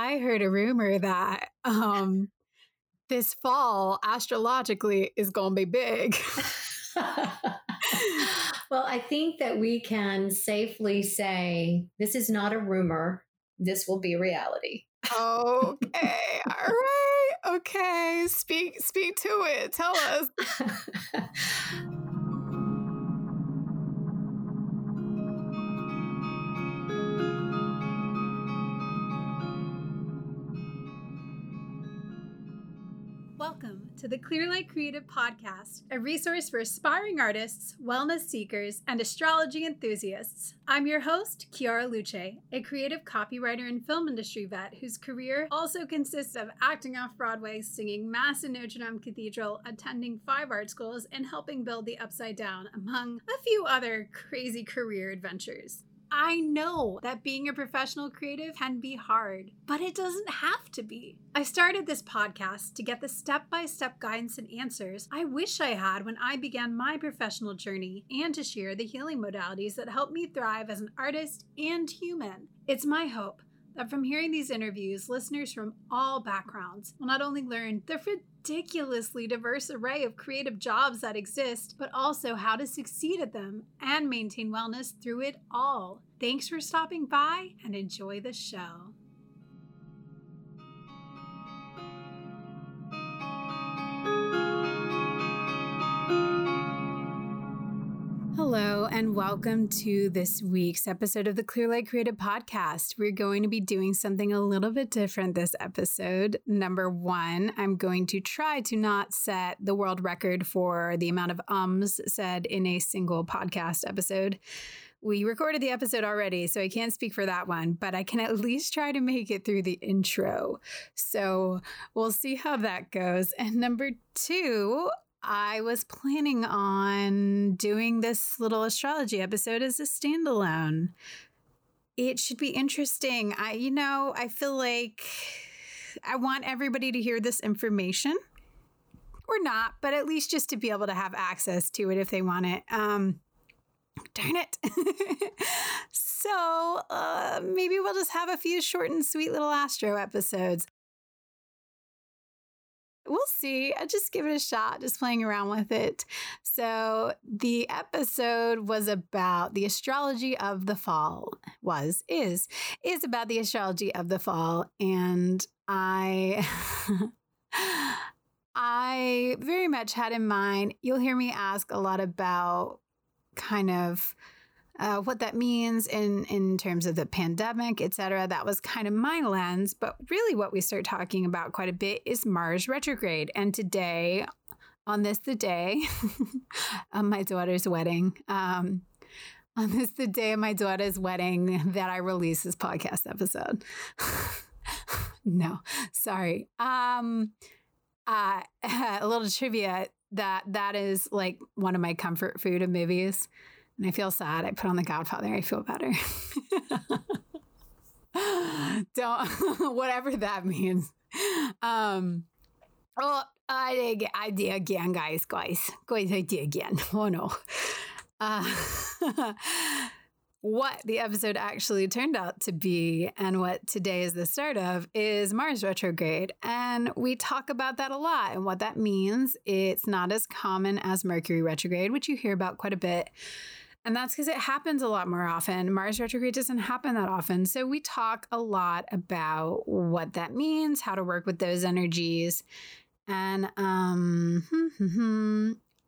I heard a rumor that um, this fall astrologically is going to be big. well, I think that we can safely say this is not a rumor. This will be reality. okay. All right. Okay. Speak speak to it. Tell us. to the Clearlight Creative Podcast, a resource for aspiring artists, wellness seekers, and astrology enthusiasts. I'm your host, Chiara Luce, a creative copywriter and film industry vet whose career also consists of acting off Broadway, singing Mass in Notre Dame Cathedral, attending five art schools, and helping build the Upside Down, among a few other crazy career adventures. I know that being a professional creative can be hard, but it doesn't have to be. I started this podcast to get the step by step guidance and answers I wish I had when I began my professional journey and to share the healing modalities that help me thrive as an artist and human. It's my hope that from hearing these interviews, listeners from all backgrounds will not only learn the ridiculously diverse array of creative jobs that exist, but also how to succeed at them and maintain wellness through it all. Thanks for stopping by and enjoy the show. Hello, and welcome to this week's episode of the Clearlight Creative Podcast. We're going to be doing something a little bit different this episode. Number one, I'm going to try to not set the world record for the amount of ums said in a single podcast episode. We recorded the episode already, so I can't speak for that one, but I can at least try to make it through the intro. So we'll see how that goes. And number two, I was planning on doing this little astrology episode as a standalone. It should be interesting. I, you know, I feel like I want everybody to hear this information or not, but at least just to be able to have access to it if they want it. Um, darn it. so uh, maybe we'll just have a few short and sweet little astro episodes we'll see. I just give it a shot, just playing around with it. So the episode was about the astrology of the fall. Was is is about the astrology of the fall, and I. I very much had in mind, you'll hear me ask a lot about kind of uh, what that means in in terms of the pandemic, et cetera. That was kind of my lens. But really, what we start talking about quite a bit is Mars retrograde. And today, on this the day, on my daughter's wedding, um, on this the day of my daughter's wedding, that I release this podcast episode. no, sorry. Um, uh, a little trivia that that is like one of my comfort food of movies and I feel sad. I put on The Godfather. I feel better. Don't, whatever that means. Um, oh, I did, I did again, guys, guys, guys, I did again. Oh no. Uh, what the episode actually turned out to be and what today is the start of is Mars retrograde. And we talk about that a lot and what that means. It's not as common as Mercury retrograde, which you hear about quite a bit. And that's because it happens a lot more often. Mars retrograde doesn't happen that often. So we talk a lot about what that means, how to work with those energies. And um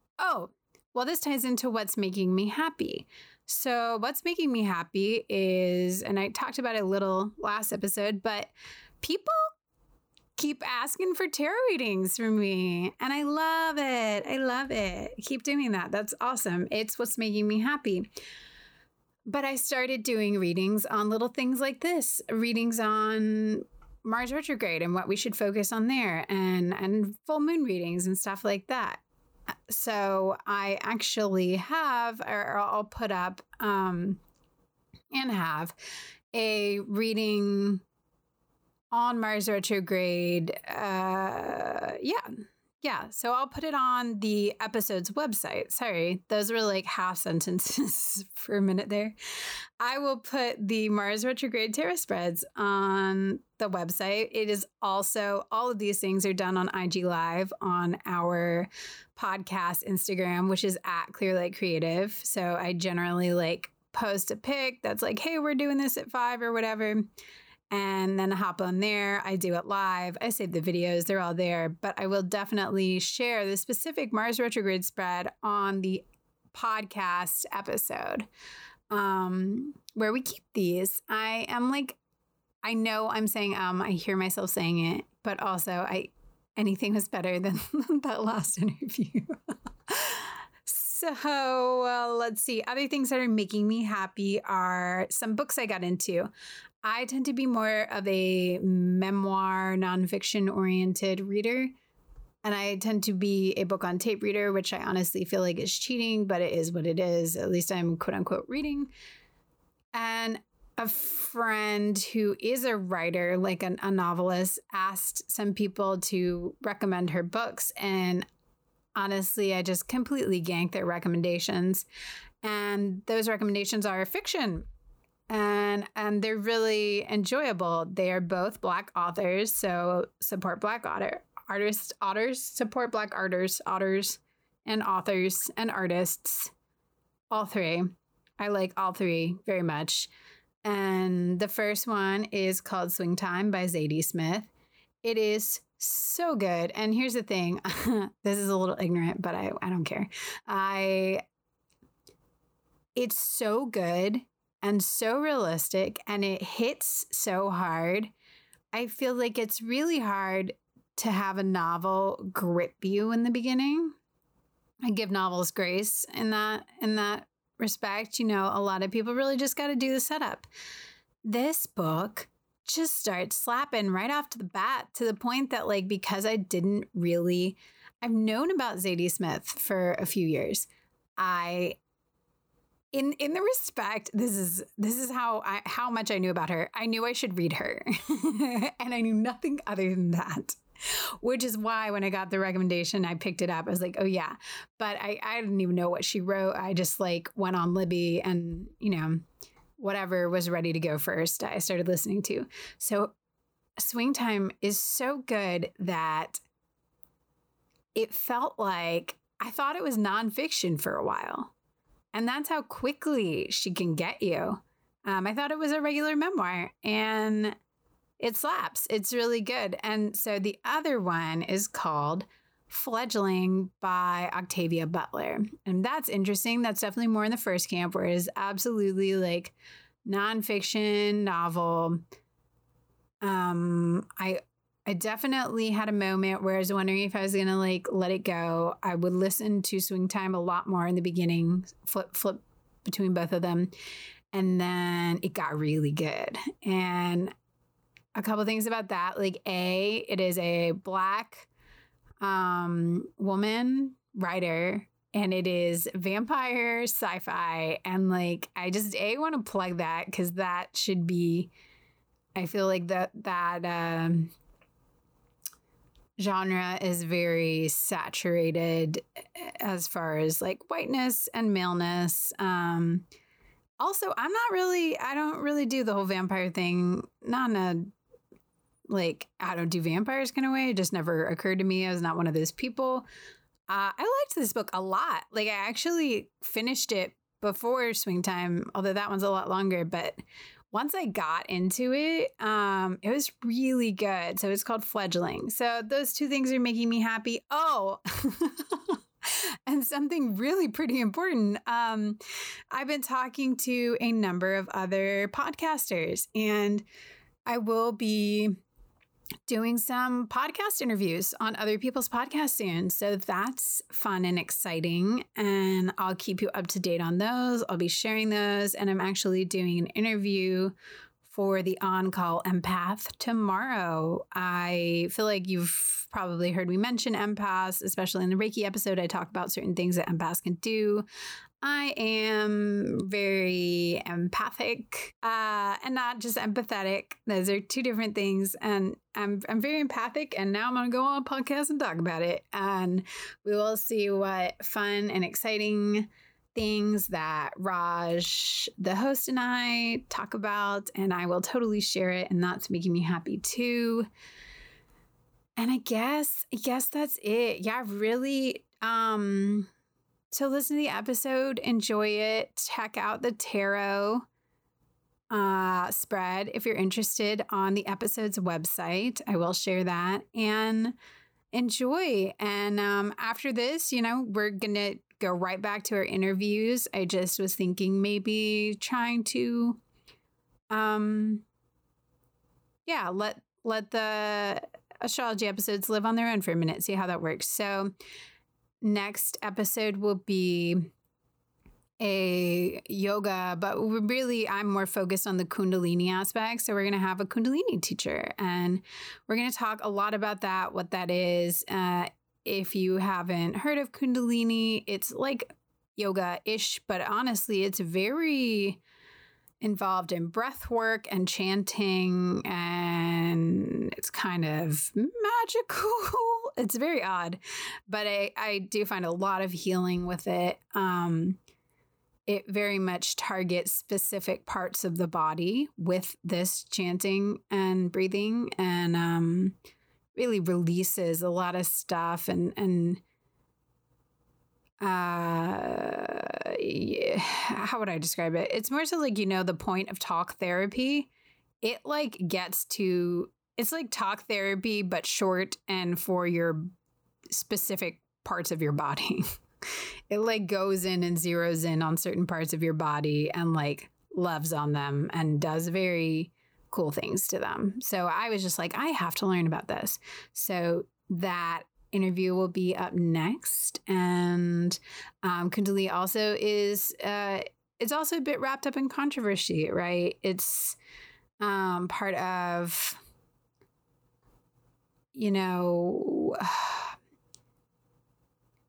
oh, well this ties into what's making me happy. So what's making me happy is and I talked about it a little last episode, but people keep asking for tarot readings from me. And I love it. I love it. Keep doing that. That's awesome. It's what's making me happy. But I started doing readings on little things like this readings on Mars retrograde and what we should focus on there, and, and full moon readings and stuff like that. So I actually have, or I'll put up um, and have a reading on Mars retrograde. Uh, yeah, yeah, so I'll put it on the episode's website. Sorry, those were like half sentences for a minute there. I will put the Mars retrograde tarot spreads on the website. It is also, all of these things are done on IG Live on our podcast Instagram, which is at Clearlight Creative. So I generally like post a pic that's like, hey, we're doing this at five or whatever and then hop on there. I do it live. I save the videos, they're all there. But I will definitely share the specific Mars retrograde spread on the podcast episode um, where we keep these. I am like, I know I'm saying um, I hear myself saying it, but also I anything was better than that last interview. so uh, let's see. Other things that are making me happy are some books I got into. I tend to be more of a memoir, nonfiction oriented reader. And I tend to be a book on tape reader, which I honestly feel like is cheating, but it is what it is. At least I'm quote unquote reading. And a friend who is a writer, like an, a novelist, asked some people to recommend her books. And honestly, I just completely ganked their recommendations. And those recommendations are fiction and and they're really enjoyable. They are both black authors, so support black otter artists, otters, support black artists, otters, and authors and artists. All three. I like all three very much. And the first one is called Swing Time by Zadie Smith. It is so good. And here's the thing this is a little ignorant, but I, I don't care. I it's so good and so realistic and it hits so hard. I feel like it's really hard to have a novel grip you in the beginning. I give novels grace in that in that respect. You know, a lot of people really just got to do the setup. This book just starts slapping right off to the bat to the point that like because I didn't really I've known about Zadie Smith for a few years. I in in the respect this is this is how I how much I knew about her. I knew I should read her. and I knew nothing other than that. Which is why when I got the recommendation, I picked it up. I was like, oh yeah. But I, I didn't even know what she wrote. I just like went on Libby and, you know, whatever was ready to go first, I started listening to. So Swing Time is so good that it felt like I thought it was nonfiction for a while. And that's how quickly she can get you. Um, I thought it was a regular memoir and it slaps. It's really good. And so the other one is called Fledgling by Octavia Butler. And that's interesting. That's definitely more in the first camp, whereas absolutely like nonfiction novel. Um, I I definitely had a moment where I was wondering if I was gonna like let it go. I would listen to Swing Time a lot more in the beginning, flip flip between both of them, and then it got really good. And a couple things about that, like a, it is a black um, woman writer and it is vampire sci-fi and like i just a want to plug that because that should be i feel like that that um genre is very saturated eh, as far as like whiteness and maleness. Um, also, I'm not really, I don't really do the whole vampire thing, not in a like, I don't do vampires kind of way. It just never occurred to me. I was not one of those people. Uh, I liked this book a lot. Like, I actually finished it before Swing Time, although that one's a lot longer. But once I got into it, um, it was really good. So it's called Fledgling. So those two things are making me happy. Oh, and something really pretty important. Um, I've been talking to a number of other podcasters, and I will be doing some podcast interviews on other people's podcasts soon. So that's fun and exciting. And I'll keep you up to date on those. I'll be sharing those. And I'm actually doing an interview for the on call empath tomorrow. I feel like you've probably heard me mention empaths, especially in the Reiki episode. I talk about certain things that empaths can do. I am very empathic uh, and not just empathetic. Those are two different things. And I'm, I'm very empathic. And now I'm going to go on a podcast and talk about it. And we will see what fun and exciting things that Raj, the host, and I talk about. And I will totally share it. And that's making me happy too. And I guess, I guess that's it. Yeah, really. Um, so listen to the episode, enjoy it, check out the tarot uh, spread if you're interested on the episode's website. I will share that and enjoy. And um, after this, you know, we're going to go right back to our interviews. I just was thinking maybe trying to, um, yeah, let let the astrology episodes live on their own for a minute, see how that works. So next episode will be a yoga, but really I'm more focused on the Kundalini aspect. So we're going to have a Kundalini teacher and we're going to talk a lot about that, what that is. Uh, if you haven't heard of Kundalini, it's like yoga ish, but honestly, it's very involved in breath work and chanting and it's kind of magical it's very odd but i i do find a lot of healing with it. Um it very much targets specific parts of the body with this chanting and breathing and um really releases a lot of stuff and and uh yeah, how would i describe it? It's more so like you know the point of talk therapy. It like gets to it's like talk therapy but short and for your specific parts of your body it like goes in and zeroes in on certain parts of your body and like loves on them and does very cool things to them so i was just like i have to learn about this so that interview will be up next. And um, Kundalini also is, uh, it's also a bit wrapped up in controversy, right? It's um, part of, you know,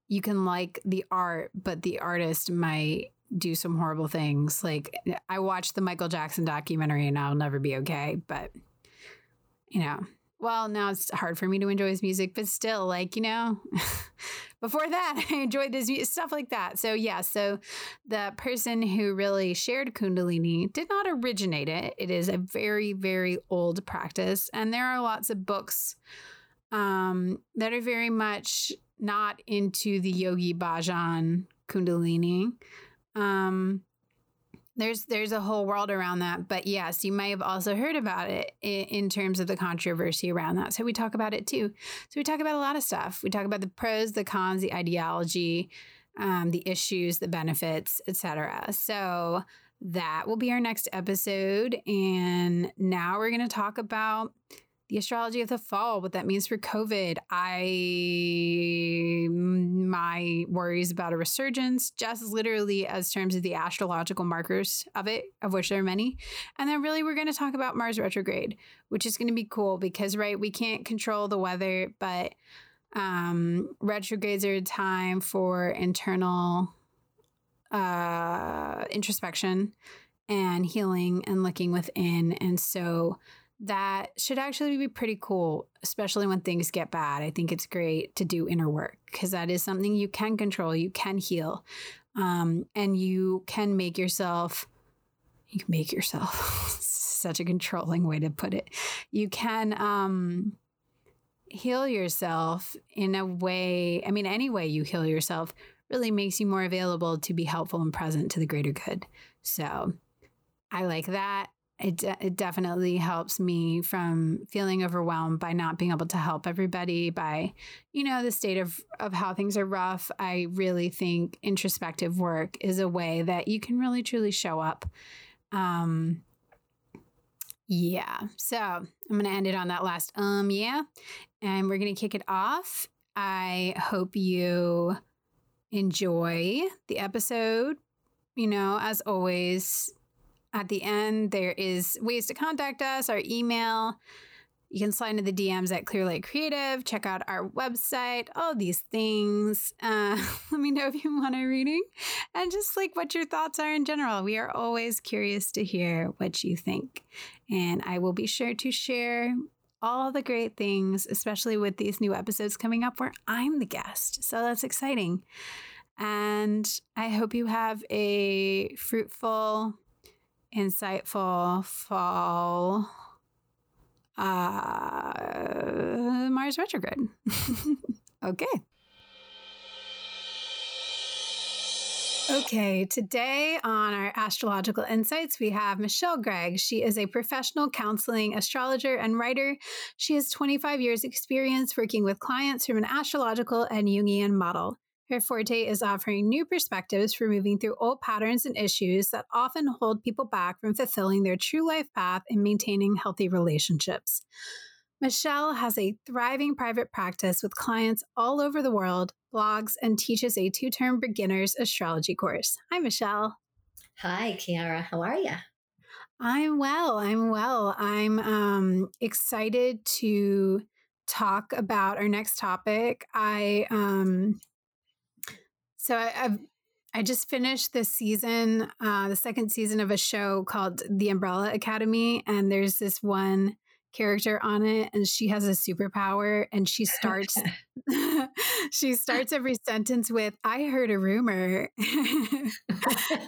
you can like the art, but the artist might do some horrible things. Like I watched the Michael Jackson documentary and I'll never be okay, but you know, well, now it's hard for me to enjoy his music, but still, like, you know, before that, I enjoyed his music, stuff like that. So, yeah, so the person who really shared Kundalini did not originate it. It is a very, very old practice. And there are lots of books um, that are very much not into the Yogi Bhajan Kundalini. Um, there's there's a whole world around that but yes you may have also heard about it in, in, terms of the controversy around that. So we talk about it too. So we talk about a lot of stuff. We talk about the pros the cons the ideology um, the issues the benefits etc so that will be our next episode. And now we're going to talk about the astrology of the fall, what that means for COVID. I, my worries about a resurgence, just literally as terms of the astrological markers of it, of which there are many. And then really, we're going to talk about Mars retrograde, which is going to be cool because, right, we can't control the weather, but um, retrogrades are a time for internal uh, introspection and healing and looking within. And so, that should actually be pretty cool, especially when things get bad. I think it's great to do inner work because that is something you can control, you can heal, um, and you can make yourself. You can make yourself such a controlling way to put it. You can um, heal yourself in a way. I mean, any way you heal yourself really makes you more available to be helpful and present to the greater good. So I like that it, de- it definitely helps me from feeling overwhelmed by not being able to help everybody by you know the state of of how things are rough. I really think introspective work is a way that you can really truly show up. Um yeah. So i'm gonna end it on that last um yeah. And we're gonna kick it off. I hope you enjoy the episode. You know as always at the end, there is ways to contact us, our email. You can slide into the DMs at Clearlight Creative, check out our website, all these things. Uh, let me know if you want a reading and just like what your thoughts are in general. We are always curious to hear what you think. And I will be sure to share all the great things, especially with these new episodes coming up where I'm the guest. So that's exciting. And I hope you have a fruitful, insightful fall uh, Mars retrograde. okay. Okay, today on our astrological insights, we have Michelle Gregg. She is a professional counseling astrologer and writer. She has 25 years' experience working with clients from an astrological and Jungian model. Her forte is offering new perspectives for moving through old patterns and issues that often hold people back from fulfilling their true life path and maintaining healthy relationships. Michelle has a thriving private practice with clients all over the world, blogs, and teaches a two term beginner's astrology course. Hi, Michelle. Hi, Chiara. How are you? I'm well. I'm well. I'm um, excited to talk about our next topic. I um, so I, have I just finished this season, uh, the second season of a show called The Umbrella Academy, and there's this one character on it and she has a superpower and she starts she starts every sentence with i heard a rumor.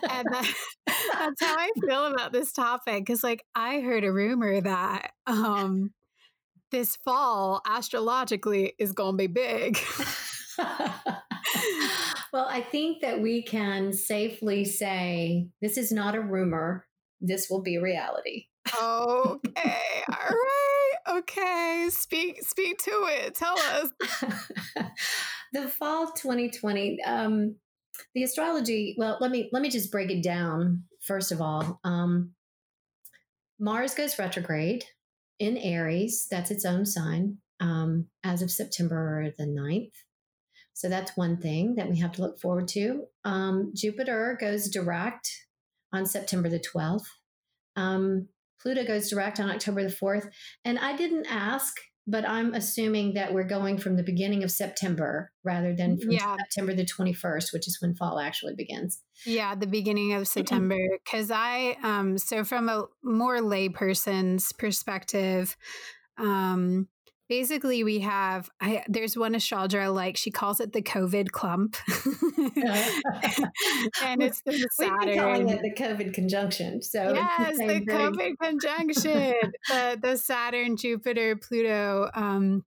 And that, that's how i feel about this topic because like i heard a rumor that um this fall astrologically is gonna be big well, I think that we can safely say this is not a rumor. This will be reality. okay. All right. Okay. Speak speak to it. Tell us. the fall 2020 um the astrology, well, let me let me just break it down first of all. Um Mars goes retrograde in Aries, that's its own sign, um, as of September the 9th. So that's one thing that we have to look forward to. Um, Jupiter goes direct on September the 12th. Um, Pluto goes direct on October the 4th. And I didn't ask, but I'm assuming that we're going from the beginning of September rather than from yeah. September the 21st, which is when fall actually begins. Yeah, the beginning of September. Because I, um, so from a more layperson's perspective, um, basically we have I, there's one astrologer I like. She calls it the COVID clump, and it's the Saturn. calling it the COVID conjunction. So yes, the, the COVID conjunction, the, the Saturn, Jupiter, Pluto. Um,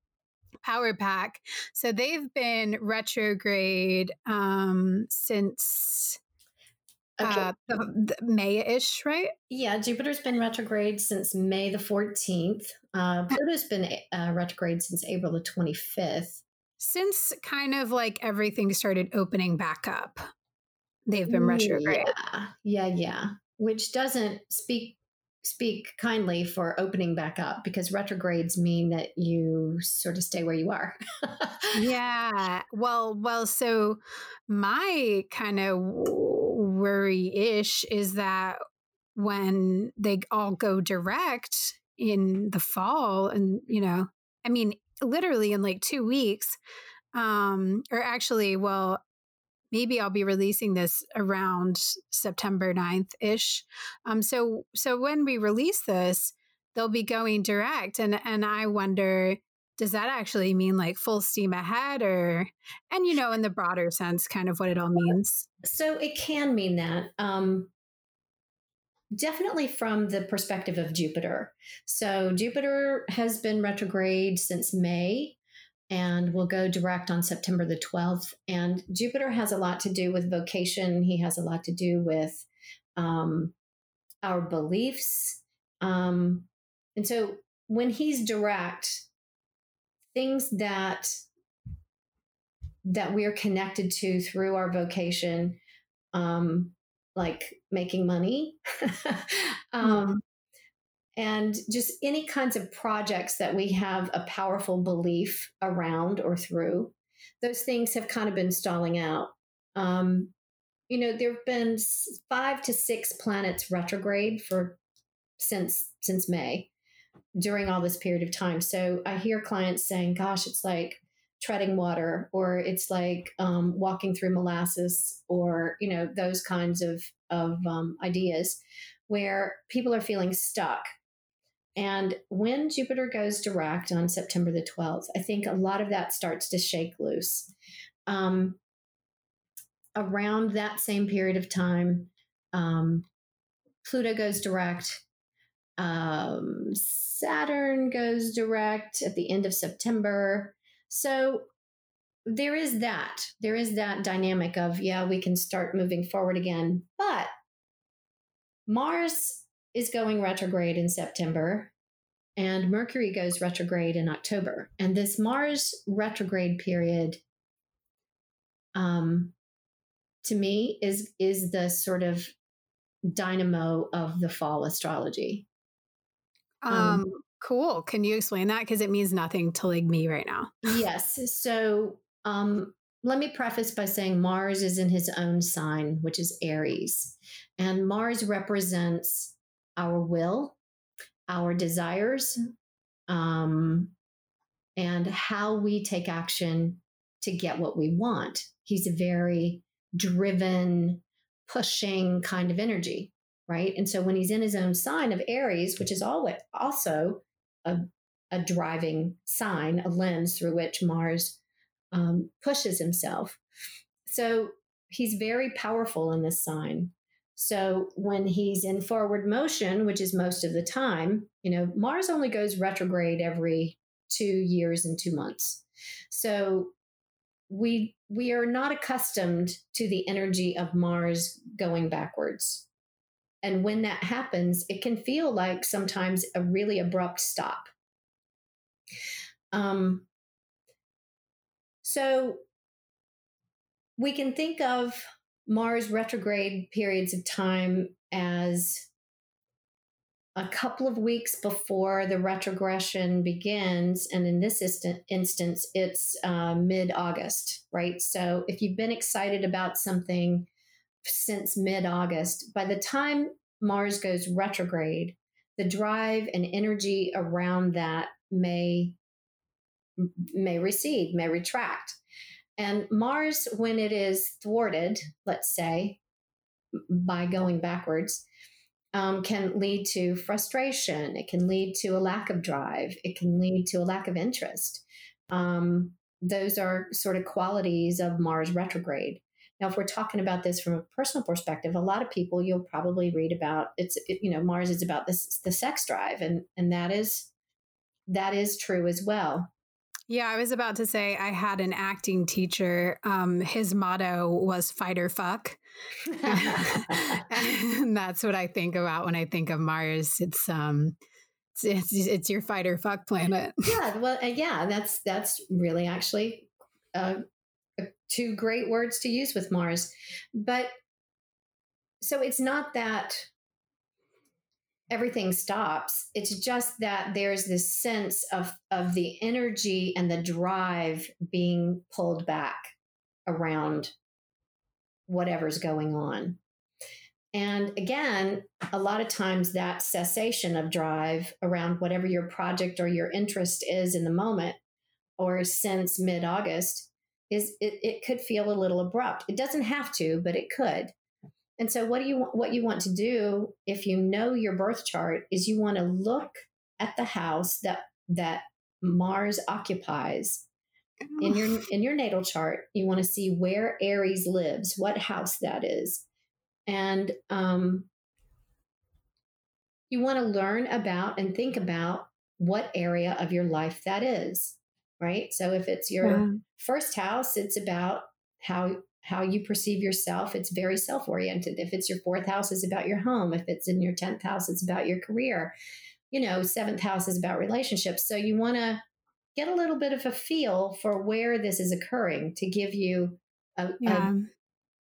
power pack. So they've been retrograde um, since Okay. Uh, May-ish, right? Yeah, Jupiter's been retrograde since May the 14th. Uh, Pluto's been uh, retrograde since April the 25th. Since kind of like everything started opening back up, they've been retrograde. Yeah, yeah, yeah. Which doesn't speak speak kindly for opening back up because retrogrades mean that you sort of stay where you are. yeah. Well, well, so my kind of worry ish is that when they all go direct in the fall and you know i mean literally in like two weeks um or actually well maybe i'll be releasing this around september 9th ish um so so when we release this they'll be going direct and and i wonder does that actually mean like full steam ahead or and you know in the broader sense kind of what it all means? so it can mean that um definitely from the perspective of jupiter. So jupiter has been retrograde since may and will go direct on september the 12th and jupiter has a lot to do with vocation. He has a lot to do with um, our beliefs um, and so when he's direct things that that we're connected to through our vocation um, like making money. Um, mm-hmm. and just any kinds of projects that we have a powerful belief around or through those things have kind of been stalling out. Um, you know, there have been five to six planets retrograde for since since May during all this period of time. So I hear clients saying, "Gosh, it's like treading water, or it's like um, walking through molasses, or you know, those kinds of of um, ideas." Where people are feeling stuck and when Jupiter goes direct on September the 12th, I think a lot of that starts to shake loose. Um, around that same period of time, um, Pluto goes direct. Um, Saturn goes direct at the end of September. So there is that. There is that dynamic of, yeah, we can start moving forward again. But Mars is going retrograde in September, and Mercury goes retrograde in October. And this Mars retrograde period, um, to me, is is the sort of dynamo of the fall astrology. Um, um cool. Can you explain that? Because it means nothing to like me right now. yes. So um, let me preface by saying Mars is in his own sign, which is Aries. And Mars represents our will, our desires, um, and how we take action to get what we want. He's a very driven, pushing kind of energy, right? And so when he's in his own sign of Aries, which is always also a, a driving sign, a lens through which Mars um, pushes himself. So he's very powerful in this sign. So when he's in forward motion, which is most of the time, you know, Mars only goes retrograde every two years and two months. So we we are not accustomed to the energy of Mars going backwards. And when that happens, it can feel like sometimes a really abrupt stop. Um, so we can think of Mars retrograde periods of time as a couple of weeks before the retrogression begins. And in this instant, instance, it's uh, mid August, right? So if you've been excited about something since mid August, by the time Mars goes retrograde, the drive and energy around that may may recede, may retract. And Mars, when it is thwarted, let's say, by going backwards, um, can lead to frustration. It can lead to a lack of drive. It can lead to a lack of interest. Um, those are sort of qualities of Mars retrograde. Now, if we're talking about this from a personal perspective, a lot of people you'll probably read about it's it, you know Mars is about this the sex drive, and and that is that is true as well. Yeah, I was about to say I had an acting teacher. Um, his motto was fight or fuck. and that's what I think about when I think of Mars. It's um it's, it's, it's your fight or fuck planet. yeah, well uh, yeah, that's that's really actually uh, two great words to use with Mars. But so it's not that everything stops. It's just that there's this sense of, of the energy and the drive being pulled back around whatever's going on. And again, a lot of times that cessation of drive around whatever your project or your interest is in the moment or since mid August is it, it could feel a little abrupt. It doesn't have to, but it could. And so what do you what you want to do if you know your birth chart is you want to look at the house that that Mars occupies in your in your natal chart. You want to see where Aries lives, what house that is. And um you want to learn about and think about what area of your life that is, right? So if it's your yeah. first house, it's about how how you perceive yourself. It's very self oriented. If it's your fourth house, it's about your home. If it's in your 10th house, it's about your career. You know, seventh house is about relationships. So you want to get a little bit of a feel for where this is occurring to give you a, yeah.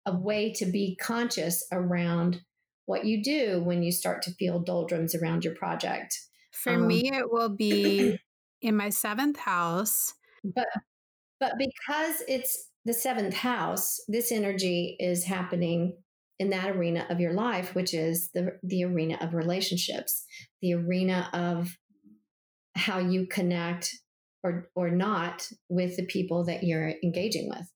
a, a way to be conscious around what you do when you start to feel doldrums around your project. For um, me, it will be in my seventh house. But but because it's the seventh house, this energy is happening in that arena of your life, which is the, the arena of relationships, the arena of how you connect or, or not with the people that you're engaging with.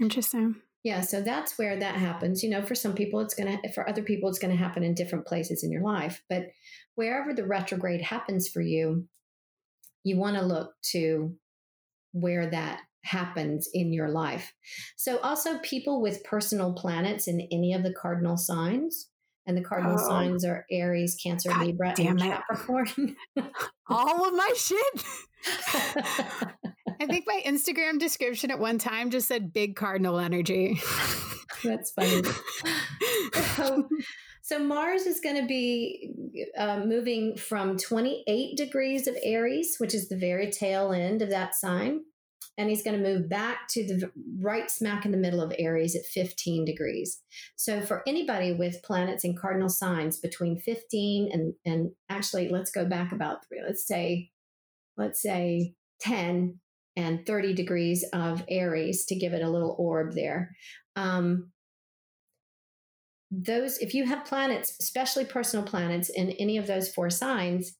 Interesting. Yeah, so that's where that happens. You know, for some people, it's going to, for other people, it's going to happen in different places in your life. But wherever the retrograde happens for you, you want to look to where that happens in your life. So, also people with personal planets in any of the cardinal signs. And the cardinal oh. signs are Aries, Cancer, God Libra, and Capricorn. All of my shit. I think my Instagram description at one time just said big cardinal energy. That's funny. so, so, Mars is going to be uh, moving from 28 degrees of Aries, which is the very tail end of that sign. And he's going to move back to the right smack in the middle of Aries at 15 degrees. So, for anybody with planets in cardinal signs between 15 and, and actually, let's go back about three, let's say, let's say 10 and 30 degrees of Aries to give it a little orb there. Um, those, if you have planets, especially personal planets in any of those four signs,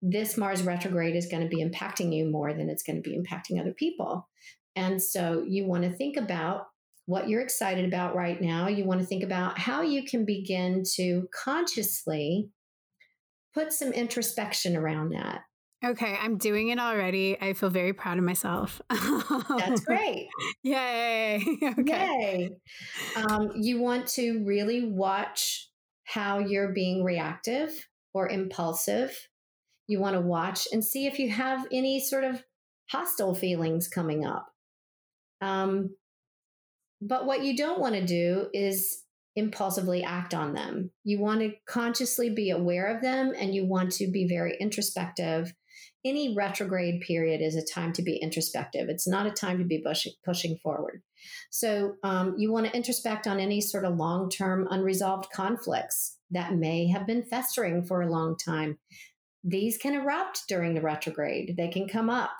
this Mars retrograde is going to be impacting you more than it's going to be impacting other people. And so you want to think about what you're excited about right now. You want to think about how you can begin to consciously put some introspection around that. Okay, I'm doing it already. I feel very proud of myself. That's great. Yay. Okay. Yay. Um, you want to really watch how you're being reactive or impulsive. You want to watch and see if you have any sort of hostile feelings coming up. Um, but what you don't want to do is impulsively act on them. You want to consciously be aware of them and you want to be very introspective any retrograde period is a time to be introspective. It's not a time to be pushing, pushing forward. So um, you want to introspect on any sort of long term unresolved conflicts that may have been festering for a long time. These can erupt during the retrograde, they can come up.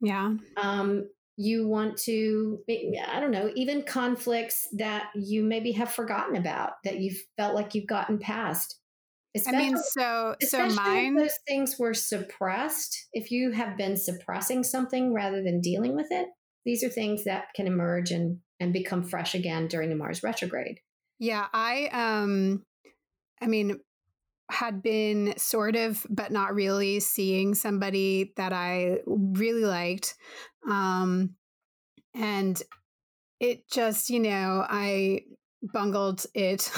Yeah. Um, you want to, I don't know, even conflicts that you maybe have forgotten about that you've felt like you've gotten past. Especially, I mean, so so mine those things were suppressed. If you have been suppressing something rather than dealing with it, these are things that can emerge and and become fresh again during the Mars retrograde. Yeah, I um, I mean, had been sort of, but not really, seeing somebody that I really liked, um, and it just you know I bungled it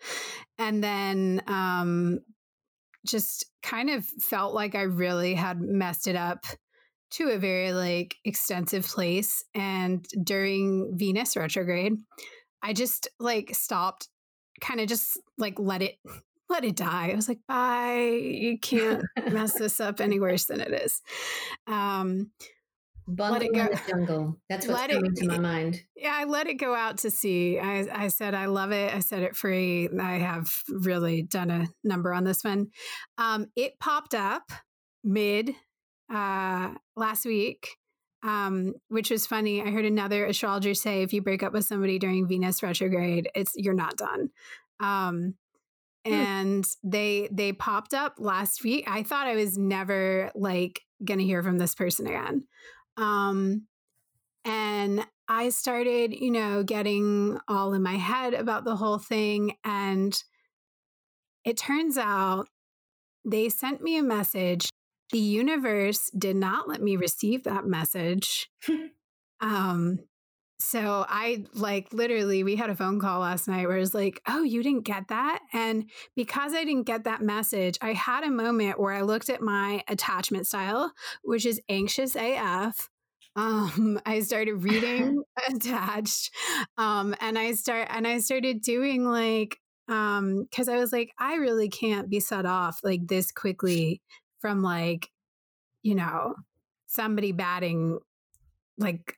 and then um, just kind of felt like I really had messed it up to a very like extensive place. And during Venus retrograde, I just like stopped, kind of just like let it let it die. I was like, bye. You can't mess this up any worse than it is. Um, Bundle let it go. in the jungle. That's what's let coming it, to my mind. Yeah, I let it go out to sea. I, I said I love it. I set it free. I have really done a number on this one. Um, it popped up mid uh, last week, um, which was funny. I heard another astrologer say if you break up with somebody during Venus retrograde, it's you're not done. Um, hmm. and they they popped up last week. I thought I was never like gonna hear from this person again. Um, and I started, you know, getting all in my head about the whole thing. And it turns out they sent me a message. The universe did not let me receive that message. um, so I like literally, we had a phone call last night where it was like, oh, you didn't get that? And because I didn't get that message, I had a moment where I looked at my attachment style, which is anxious AF. Um, I started reading attached. Um, and I start and I started doing like um because I was like, I really can't be set off like this quickly from like, you know, somebody batting like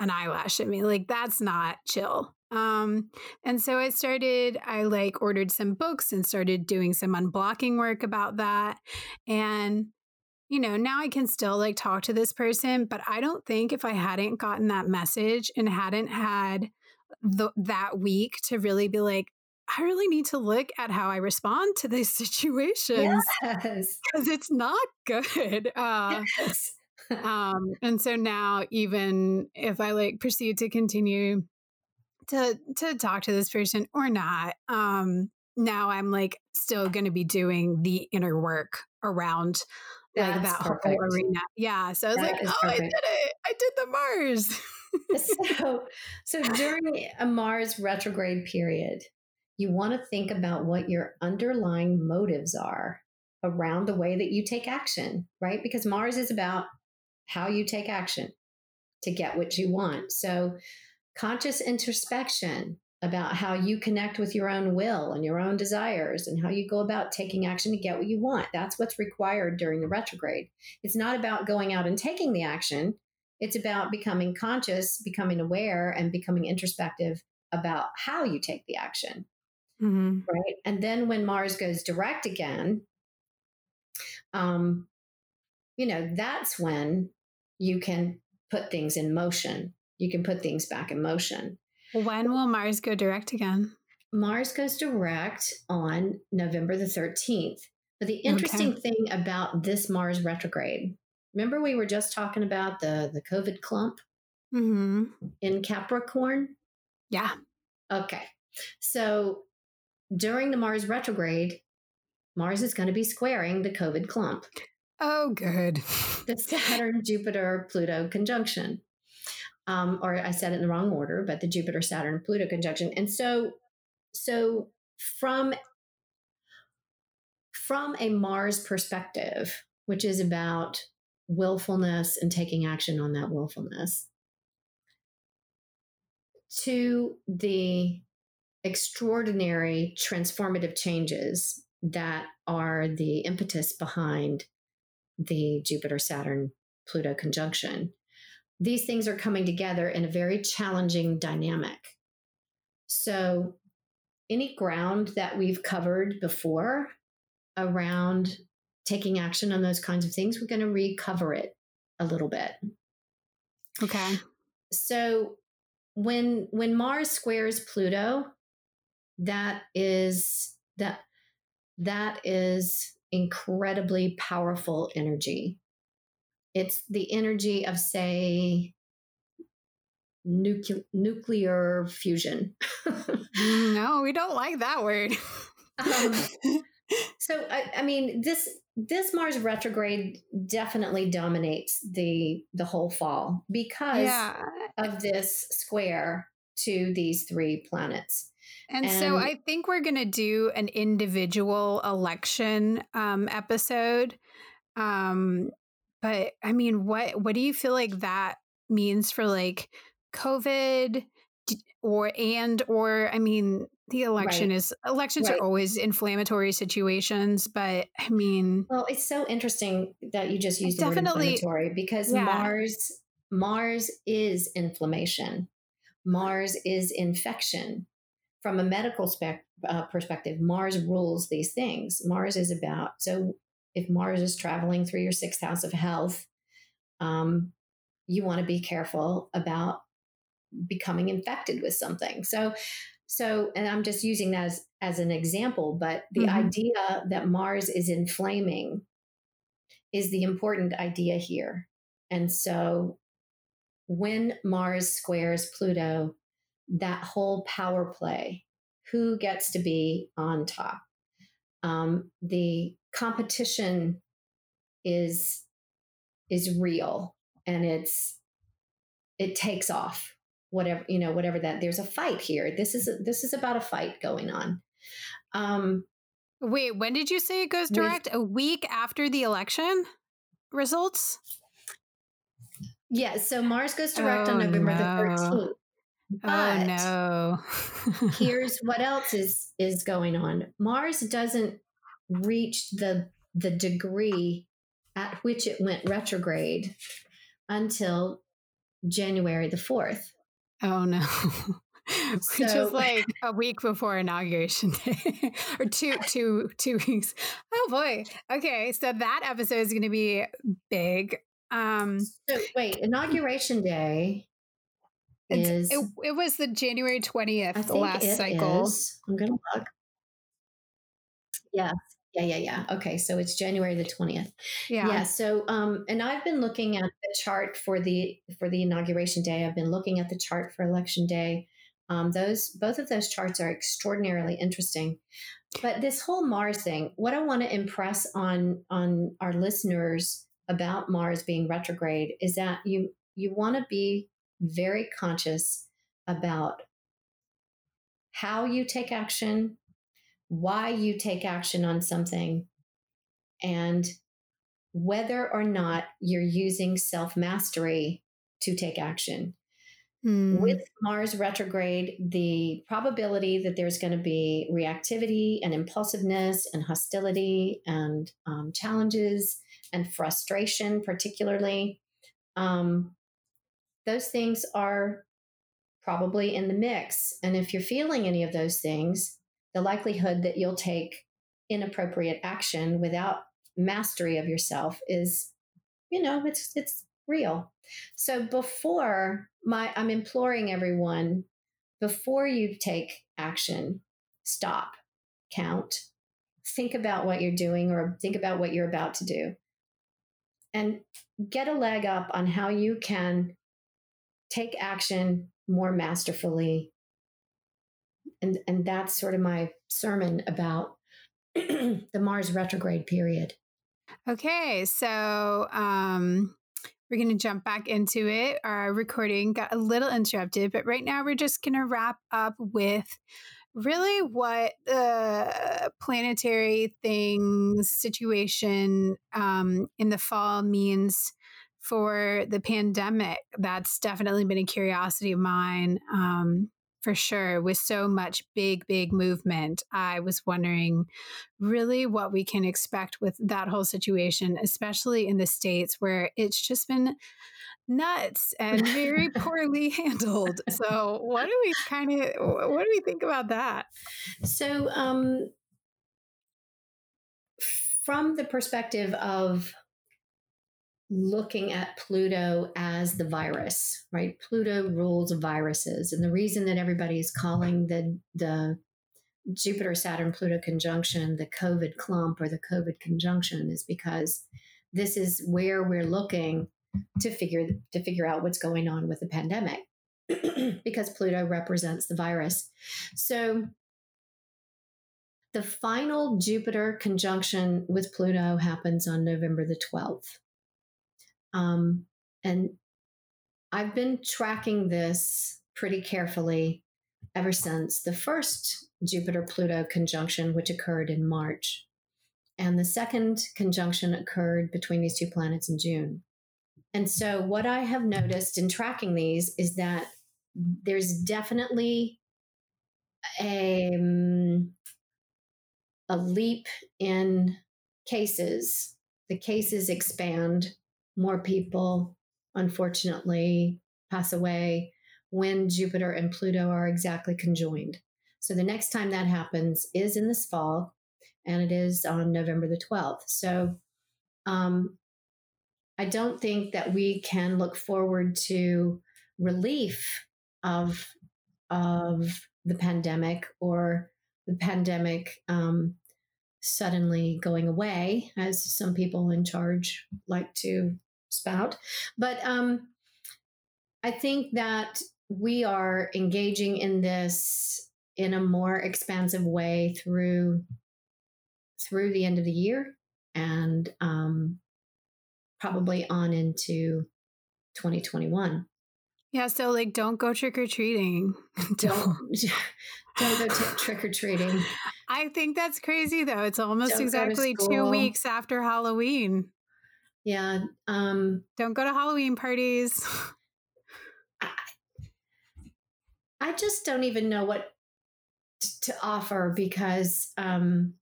an eyelash at me. Like that's not chill. Um, and so I started, I like ordered some books and started doing some unblocking work about that. And you know, now I can still like talk to this person, but I don't think if I hadn't gotten that message and hadn't had the, that week to really be like, I really need to look at how I respond to these situations because yes. it's not good. Uh, yes. um, and so now, even if I like proceed to continue to to talk to this person or not, um, now I'm like still going to be doing the inner work around like that perfect. whole arena. Yeah. So I was that like, oh, perfect. I did it. I did the Mars. so, so during a Mars retrograde period, you want to think about what your underlying motives are around the way that you take action, right? Because Mars is about how you take action to get what you want. So, conscious introspection about how you connect with your own will and your own desires and how you go about taking action to get what you want. That's what's required during the retrograde. It's not about going out and taking the action, it's about becoming conscious, becoming aware, and becoming introspective about how you take the action. Mm-hmm. Right. And then when Mars goes direct again, um, you know, that's when you can put things in motion. You can put things back in motion. When will Mars go direct again? Mars goes direct on November the 13th. But the interesting okay. thing about this Mars retrograde, remember we were just talking about the, the COVID clump mm-hmm. in Capricorn? Yeah. Okay. So during the Mars retrograde, Mars is going to be squaring the COVID clump. Oh, good. the Saturn Jupiter Pluto conjunction um, or I said it in the wrong order, but the Jupiter Saturn Pluto conjunction. And so, so from from a Mars perspective, which is about willfulness and taking action on that willfulness, to the extraordinary transformative changes that are the impetus behind the Jupiter Saturn Pluto conjunction these things are coming together in a very challenging dynamic. So, any ground that we've covered before around taking action on those kinds of things, we're going to recover it a little bit. Okay. So, when when Mars squares Pluto, that is that that is incredibly powerful energy it's the energy of, say, nucle- nuclear fusion. no, we don't like that word. um, so, I, I mean, this this Mars retrograde definitely dominates the the whole fall because yeah. of this square to these three planets. And, and so I think we're going to do an individual election um, episode um, but I mean, what what do you feel like that means for like COVID or and or I mean, the election right. is elections right. are always inflammatory situations, but I mean, well, it's so interesting that you just used the word inflammatory because yeah. Mars Mars is inflammation. Mars is infection. From a medical spec, uh, perspective, Mars rules these things. Mars is about so if Mars is traveling through your sixth house of health, um, you want to be careful about becoming infected with something. So, so, and I'm just using that as, as an example, but the mm-hmm. idea that Mars is inflaming is the important idea here. And so, when Mars squares Pluto, that whole power play, who gets to be on top? Um, the competition is is real and it's it takes off whatever you know whatever that there's a fight here. This is a, this is about a fight going on. Um wait when did you say it goes direct? With, a week after the election results? Yeah so mars goes direct oh, on november no. the 13th but oh no. here's what else is is going on. Mars doesn't reach the the degree at which it went retrograde until January the 4th. Oh no. which so, is like a week before inauguration day or two two two weeks. Oh boy. Okay so that episode is going to be big. Um so wait inauguration day is it, it was the january 20th the last cycle is. i'm gonna look Yeah. yeah, yeah, yeah. Okay, so it's January the 20th. Yeah. Yeah, so um and I've been looking at the chart for the for the inauguration day. I've been looking at the chart for election day. Um those both of those charts are extraordinarily interesting. But this whole Mars thing, what I want to impress on on our listeners about Mars being retrograde is that you you want to be very conscious about how you take action, why you take action on something, and whether or not you're using self mastery to take action. Mm. With Mars retrograde, the probability that there's going to be reactivity and impulsiveness and hostility and um, challenges and frustration, particularly, um, those things are probably in the mix. And if you're feeling any of those things, the likelihood that you'll take inappropriate action without mastery of yourself is you know it's it's real so before my i'm imploring everyone before you take action stop count think about what you're doing or think about what you're about to do and get a leg up on how you can take action more masterfully and and that's sort of my sermon about the Mars retrograde period. Okay, so um, we're going to jump back into it. Our recording got a little interrupted, but right now we're just going to wrap up with really what the planetary things situation um, in the fall means for the pandemic. That's definitely been a curiosity of mine. Um, for sure with so much big big movement i was wondering really what we can expect with that whole situation especially in the states where it's just been nuts and very poorly handled so what do we kind of what do we think about that so um from the perspective of looking at Pluto as the virus, right? Pluto rules viruses. And the reason that everybody is calling the, the Jupiter Saturn Pluto conjunction the COVID clump or the COVID conjunction is because this is where we're looking to figure to figure out what's going on with the pandemic because Pluto represents the virus. So the final Jupiter conjunction with Pluto happens on November the 12th. Um, and I've been tracking this pretty carefully ever since the first Jupiter Pluto conjunction, which occurred in March. And the second conjunction occurred between these two planets in June. And so, what I have noticed in tracking these is that there's definitely a, um, a leap in cases. The cases expand more people, unfortunately, pass away when Jupiter and Pluto are exactly conjoined. So the next time that happens is in this fall, and it is on November the 12th. So um, I don't think that we can look forward to relief of of the pandemic or the pandemic um, suddenly going away, as some people in charge like to spout. But um, I think that we are engaging in this in a more expansive way through through the end of the year and um, probably on into 2021. Yeah, so like don't go trick or treating. don't don't go t- trick or treating. I think that's crazy though. It's almost don't exactly 2 weeks after Halloween. Yeah. Um, Don't go to Halloween parties. I, I just don't even know what t- to offer because um,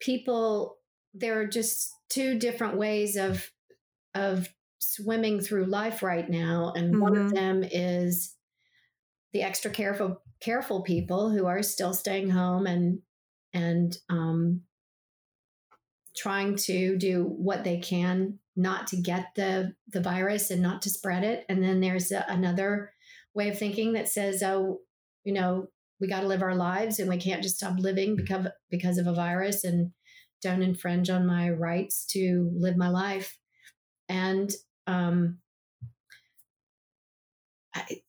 people, there are just two different ways of of swimming through life right now, and mm-hmm. one of mm-hmm. them is the extra careful careful people who are still staying home and and um, trying to do what they can not to get the the virus and not to spread it. And then there's a, another way of thinking that says, oh, you know, we got to live our lives and we can't just stop living because because of a virus and don't infringe on my rights to live my life. And um, I,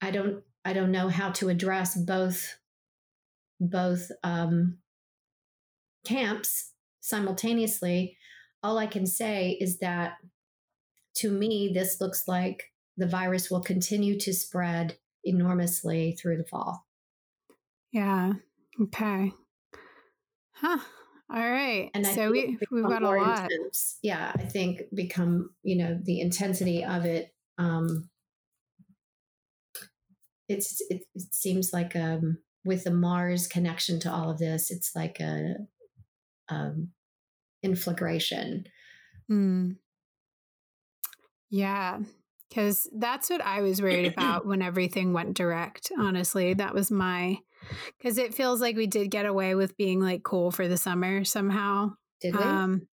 I don't I don't know how to address both both um, camps simultaneously. All I can say is that to me, this looks like the virus will continue to spread enormously through the fall. Yeah. Okay. Huh. All right. And so we we've got a lot. Intense. Yeah, I think become you know the intensity of it. Um, it's it, it seems like um with the Mars connection to all of this, it's like a um, inflagration. Mm. Yeah, because that's what I was worried about when everything went direct. Honestly, that was my because it feels like we did get away with being like cool for the summer somehow. Did we? Um,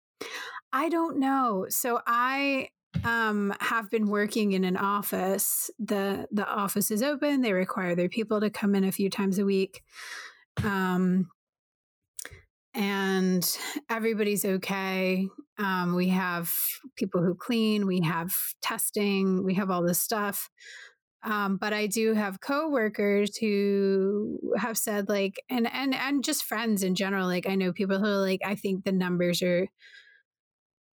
I don't know. So I um, have been working in an office. the The office is open. They require their people to come in a few times a week, um, and everybody's okay. Um, we have people who clean. We have testing. We have all this stuff. Um, but I do have coworkers who have said like, and and and just friends in general. Like I know people who are like, I think the numbers are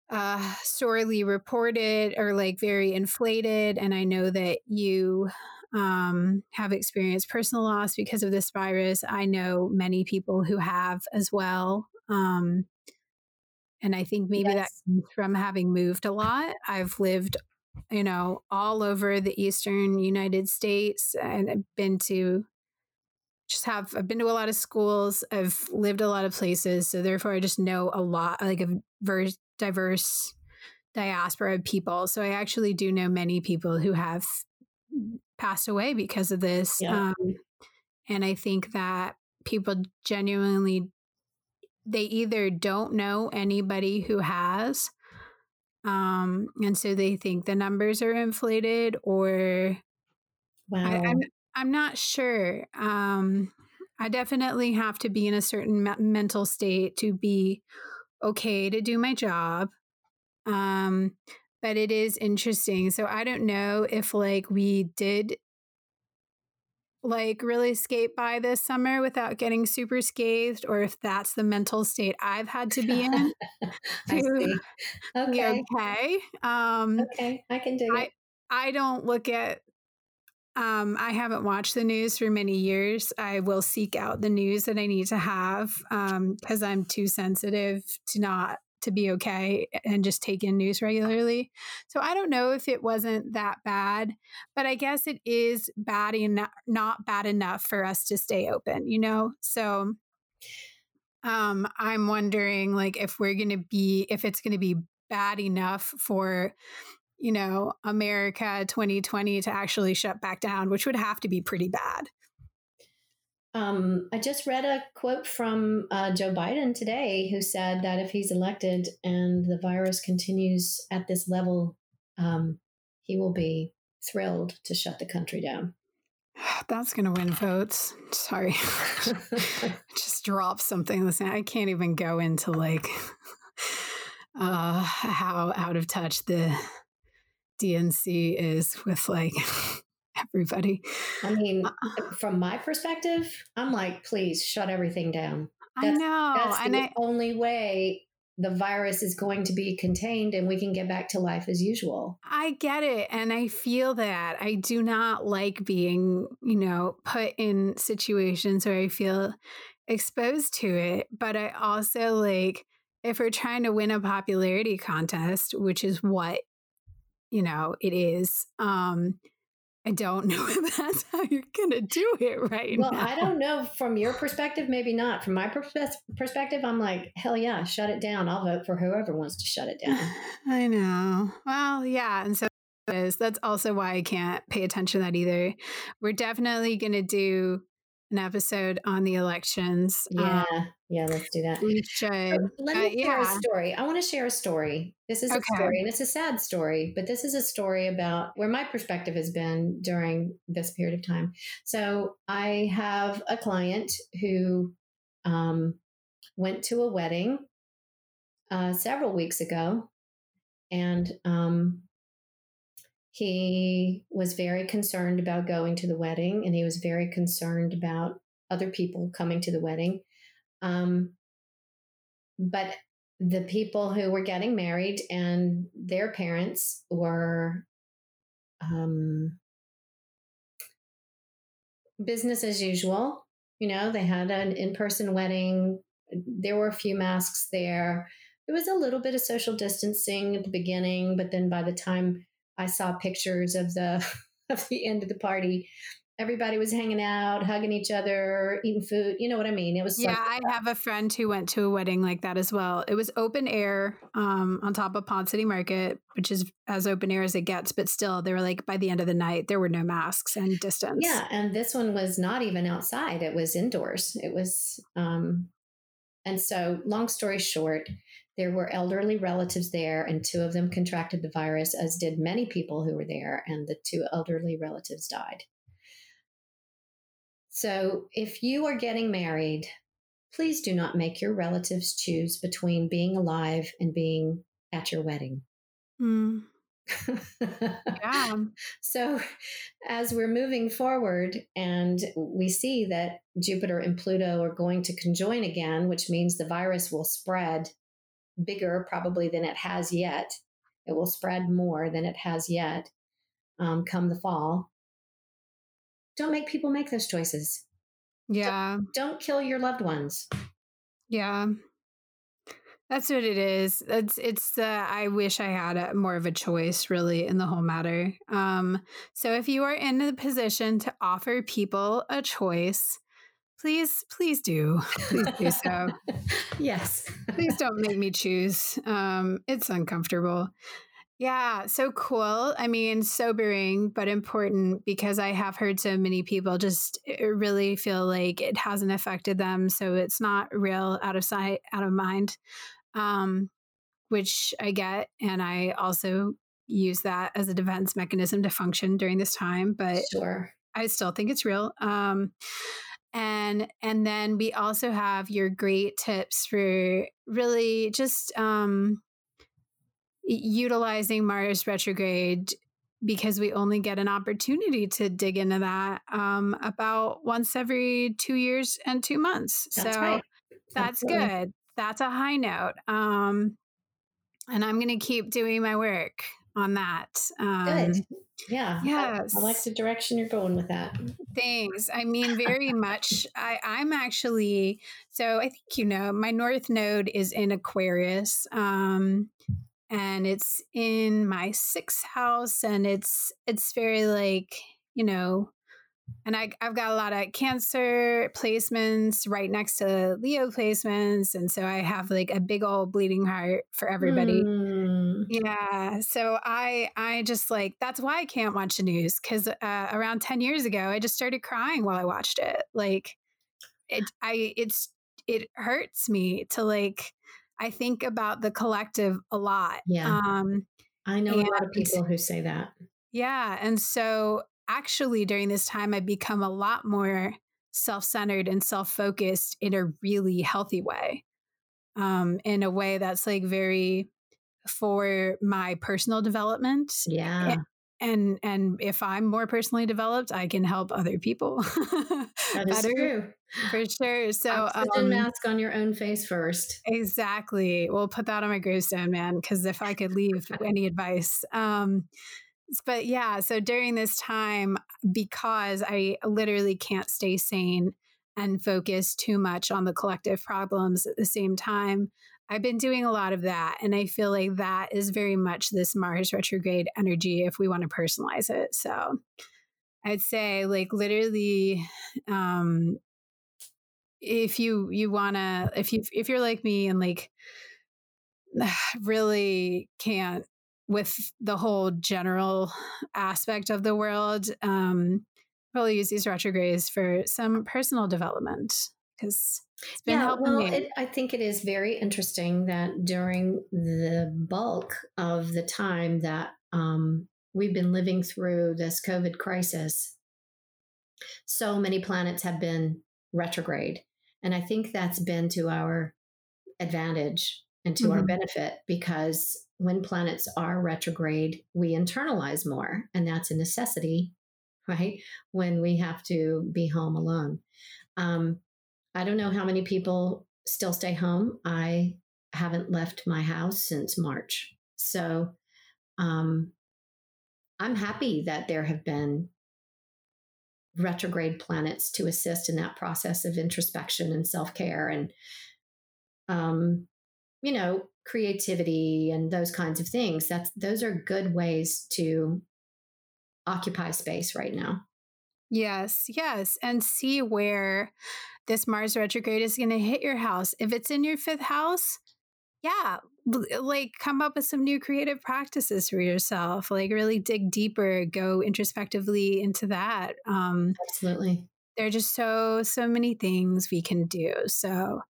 uh, sorely reported or like very inflated. And I know that you um, have experienced personal loss because of this virus. I know many people who have as well. Um, and I think maybe yes. that comes from having moved a lot. I've lived, you know, all over the eastern United States and I've been to just have I've been to a lot of schools. I've lived a lot of places, so therefore I just know a lot like a very diverse diaspora of people. So I actually do know many people who have passed away because of this. Yeah. Um, and I think that people genuinely they either don't know anybody who has um, and so they think the numbers are inflated or wow. I, am I'm, I'm not sure um, i definitely have to be in a certain me- mental state to be okay to do my job. Um, but it is interesting. So I don't know if like we did like really skate by this summer without getting super scathed or if that's the mental state I've had to be in. See. Okay. okay. Um, okay. I can do it. I don't look at um, I haven't watched the news for many years. I will seek out the news that I need to have because um, I'm too sensitive to not to be okay and just take in news regularly. So I don't know if it wasn't that bad, but I guess it is bad enough, not bad enough for us to stay open, you know? So um, I'm wondering like if we're going to be, if it's going to be bad enough for you know, America 2020 to actually shut back down, which would have to be pretty bad. Um, I just read a quote from uh, Joe Biden today who said that if he's elected and the virus continues at this level, um, he will be thrilled to shut the country down. That's going to win votes. Sorry. just drop something. Listen, I can't even go into like uh, how out of touch the DNC is with like everybody. I mean, uh, from my perspective, I'm like, please shut everything down. That's, I know. That's the I, only way the virus is going to be contained and we can get back to life as usual. I get it. And I feel that. I do not like being, you know, put in situations where I feel exposed to it. But I also like, if we're trying to win a popularity contest, which is what you know, it is. Um, I don't know if that's how you're going to do it right well, now. I don't know. From your perspective, maybe not. From my perspective, I'm like, hell yeah, shut it down. I'll vote for whoever wants to shut it down. I know. Well, yeah. And so is. That's also why I can't pay attention to that either. We're definitely going to do an episode on the elections. Yeah, um, yeah, let's do that. We should. let me uh, share yeah. a story. I want to share a story. This is okay. a story, and it's a sad story, but this is a story about where my perspective has been during this period of time. So I have a client who um, went to a wedding uh, several weeks ago, and um, he was very concerned about going to the wedding and he was very concerned about other people coming to the wedding. Um, but the people who were getting married and their parents were um, business as usual. You know, they had an in person wedding, there were a few masks there. There was a little bit of social distancing at the beginning, but then by the time I saw pictures of the of the end of the party. Everybody was hanging out, hugging each other, eating food. You know what I mean? It was yeah. Like, I have a friend who went to a wedding like that as well. It was open air um, on top of Ponce City Market, which is as open air as it gets. But still, they were like by the end of the night, there were no masks and distance. Yeah, and this one was not even outside; it was indoors. It was, um, and so long story short, there were elderly relatives there, and two of them contracted the virus, as did many people who were there, and the two elderly relatives died. So, if you are getting married, please do not make your relatives choose between being alive and being at your wedding. Mm. yeah. So, as we're moving forward and we see that Jupiter and Pluto are going to conjoin again, which means the virus will spread bigger probably than it has yet. It will spread more than it has yet um, come the fall. Don't make people make those choices. Yeah. Don't, don't kill your loved ones. Yeah. That's what it is. It's it's uh, I wish I had a, more of a choice really in the whole matter. Um so if you are in the position to offer people a choice, please please do. Please do so. Yes. Please don't make me choose. Um it's uncomfortable. Yeah so cool. I mean sobering but important because i have heard so many people just really feel like it hasn't affected them so it's not real out of sight out of mind. Um which i get and i also use that as a defense mechanism to function during this time but sure. I still think it's real. Um and and then we also have your great tips for really just um, utilizing Mars retrograde because we only get an opportunity to dig into that um, about once every two years and two months. That's so right. that's good. That's a high note. Um, and I'm going to keep doing my work on that. Um, good. Yeah. Yes. I, I, like the direction you're going with that. Thanks. I mean, very much. I, I'm actually, so I think you know, my North Node is in Aquarius. Um, and it's in my sixth house and it's it's very like you know and I, I've got a lot of Cancer placements right next to Leo placements. And so I have like a big old bleeding heart for everybody. Mm. Yeah. So I, I just like, that's why I can't watch the news. Cause uh, around 10 years ago, I just started crying while I watched it. Like it, I, it's, it hurts me to like, I think about the collective a lot. Yeah. Um, I know and, a lot of people who say that. Yeah. And so actually during this time I've become a lot more self-centered and self-focused in a really healthy way. Um, in a way that's like very for my personal development. Yeah. And and if I'm more personally developed, I can help other people. that is true. For sure. So oxygen um, mask on your own face first. Exactly. We'll put that on my gravestone, man. Because if I could leave any advice, um, but yeah, so during this time, because I literally can't stay sane and focus too much on the collective problems at the same time, I've been doing a lot of that. And I feel like that is very much this Mars retrograde energy if we want to personalize it. So I'd say, like, literally, um, if you you want to if you if you're like me and like really can't with the whole general aspect of the world, um, probably use these retrogrades for some personal development because it's been yeah, helping well, me. it, I think it is very interesting that during the bulk of the time that um, we've been living through this COVID crisis, so many planets have been retrograde. And I think that's been to our advantage and to our Mhm. benefit because when planets are retrograde, we internalize more. And that's a necessity, right? When we have to be home alone. Um, I don't know how many people still stay home. I haven't left my house since March. So um, I'm happy that there have been retrograde planets to assist in that process of introspection and self care and, um, you know, creativity and those kinds of things. That's those are good ways to occupy space right now. Yes, yes. And see where this Mars retrograde is going to hit your house. If it's in your fifth house, yeah, like come up with some new creative practices for yourself. Like really dig deeper, go introspectively into that. Um, Absolutely. There are just so, so many things we can do. So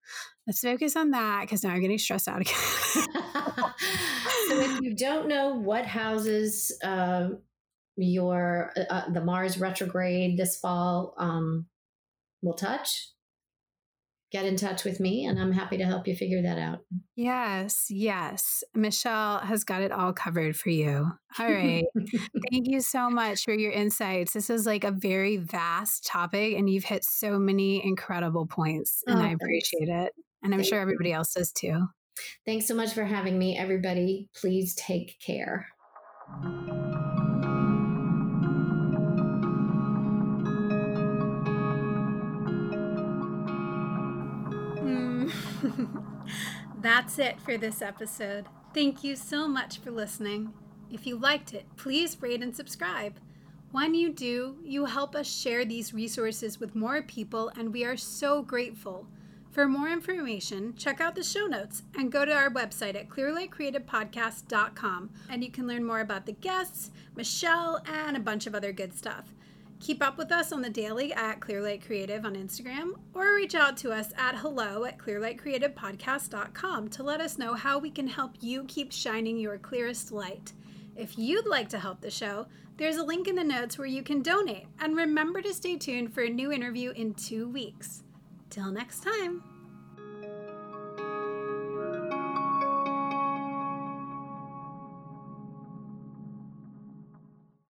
let's focus on that because now I'm getting stressed out again. so if you don't know what houses uh, your uh, the Mars retrograde this fall um, will touch, get in touch with me, and I'm happy to help you figure that out. yes, yes. Michelle has got it all covered for you. All right. Thank you so much for your insights. This is like a very vast topic, and you've hit so many incredible points, and Oh, I thanks. appreciate it. And I'm Thank sure everybody else does too. Thanks so much for having me, everybody. Please take care. That's it for this episode. Thank you so much for listening. If you liked it, please rate and subscribe. When you do, you help us share these resources with more people, and we are so grateful. For more information, check out the show notes and go to our website at clearlightcreativepodcast.com, and you can learn more about the guests, Michelle, and a bunch of other good stuff. Keep up with us on the daily at Clearlight Creative on Instagram or reach out to us at hello at clearlightcreativepodcast.com to let us know how we can help you keep shining your clearest light. If you'd like to help the show, there's a link in the notes where you can donate. And remember to stay tuned for a new interview in two weeks. Till next time.